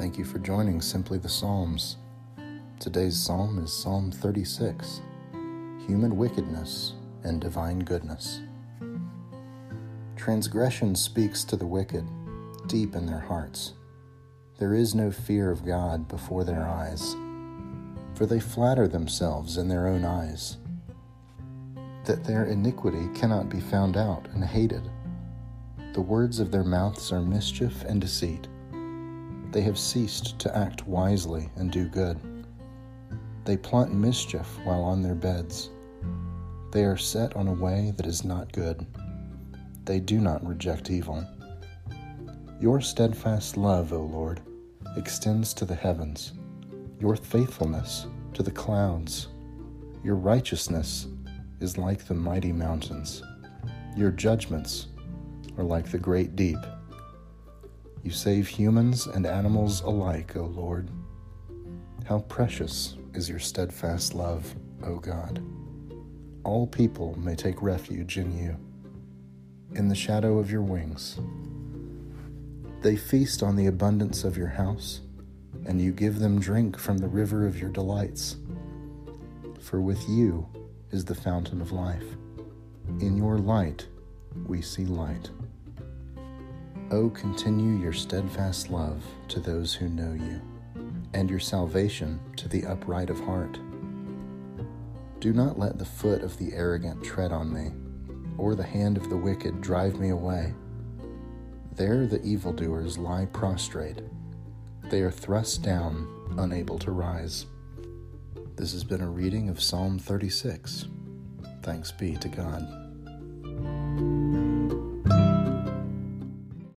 Thank you for joining Simply the Psalms. Today's psalm is Psalm 36 Human Wickedness and Divine Goodness. Transgression speaks to the wicked deep in their hearts. There is no fear of God before their eyes, for they flatter themselves in their own eyes that their iniquity cannot be found out and hated. The words of their mouths are mischief and deceit. They have ceased to act wisely and do good. They plot mischief while on their beds. They are set on a way that is not good. They do not reject evil. Your steadfast love, O Lord, extends to the heavens, your faithfulness to the clouds. Your righteousness is like the mighty mountains. Your judgments are like the great deep. You save humans and animals alike, O Lord. How precious is your steadfast love, O God. All people may take refuge in you. In the shadow of your wings, they feast on the abundance of your house, and you give them drink from the river of your delights. For with you is the fountain of life. In your light we see light. O oh, continue your steadfast love to those who know you, and your salvation to the upright of heart. Do not let the foot of the arrogant tread on me, or the hand of the wicked drive me away. There the evildoers lie prostrate. They are thrust down, unable to rise. This has been a reading of Psalm 36. Thanks be to God.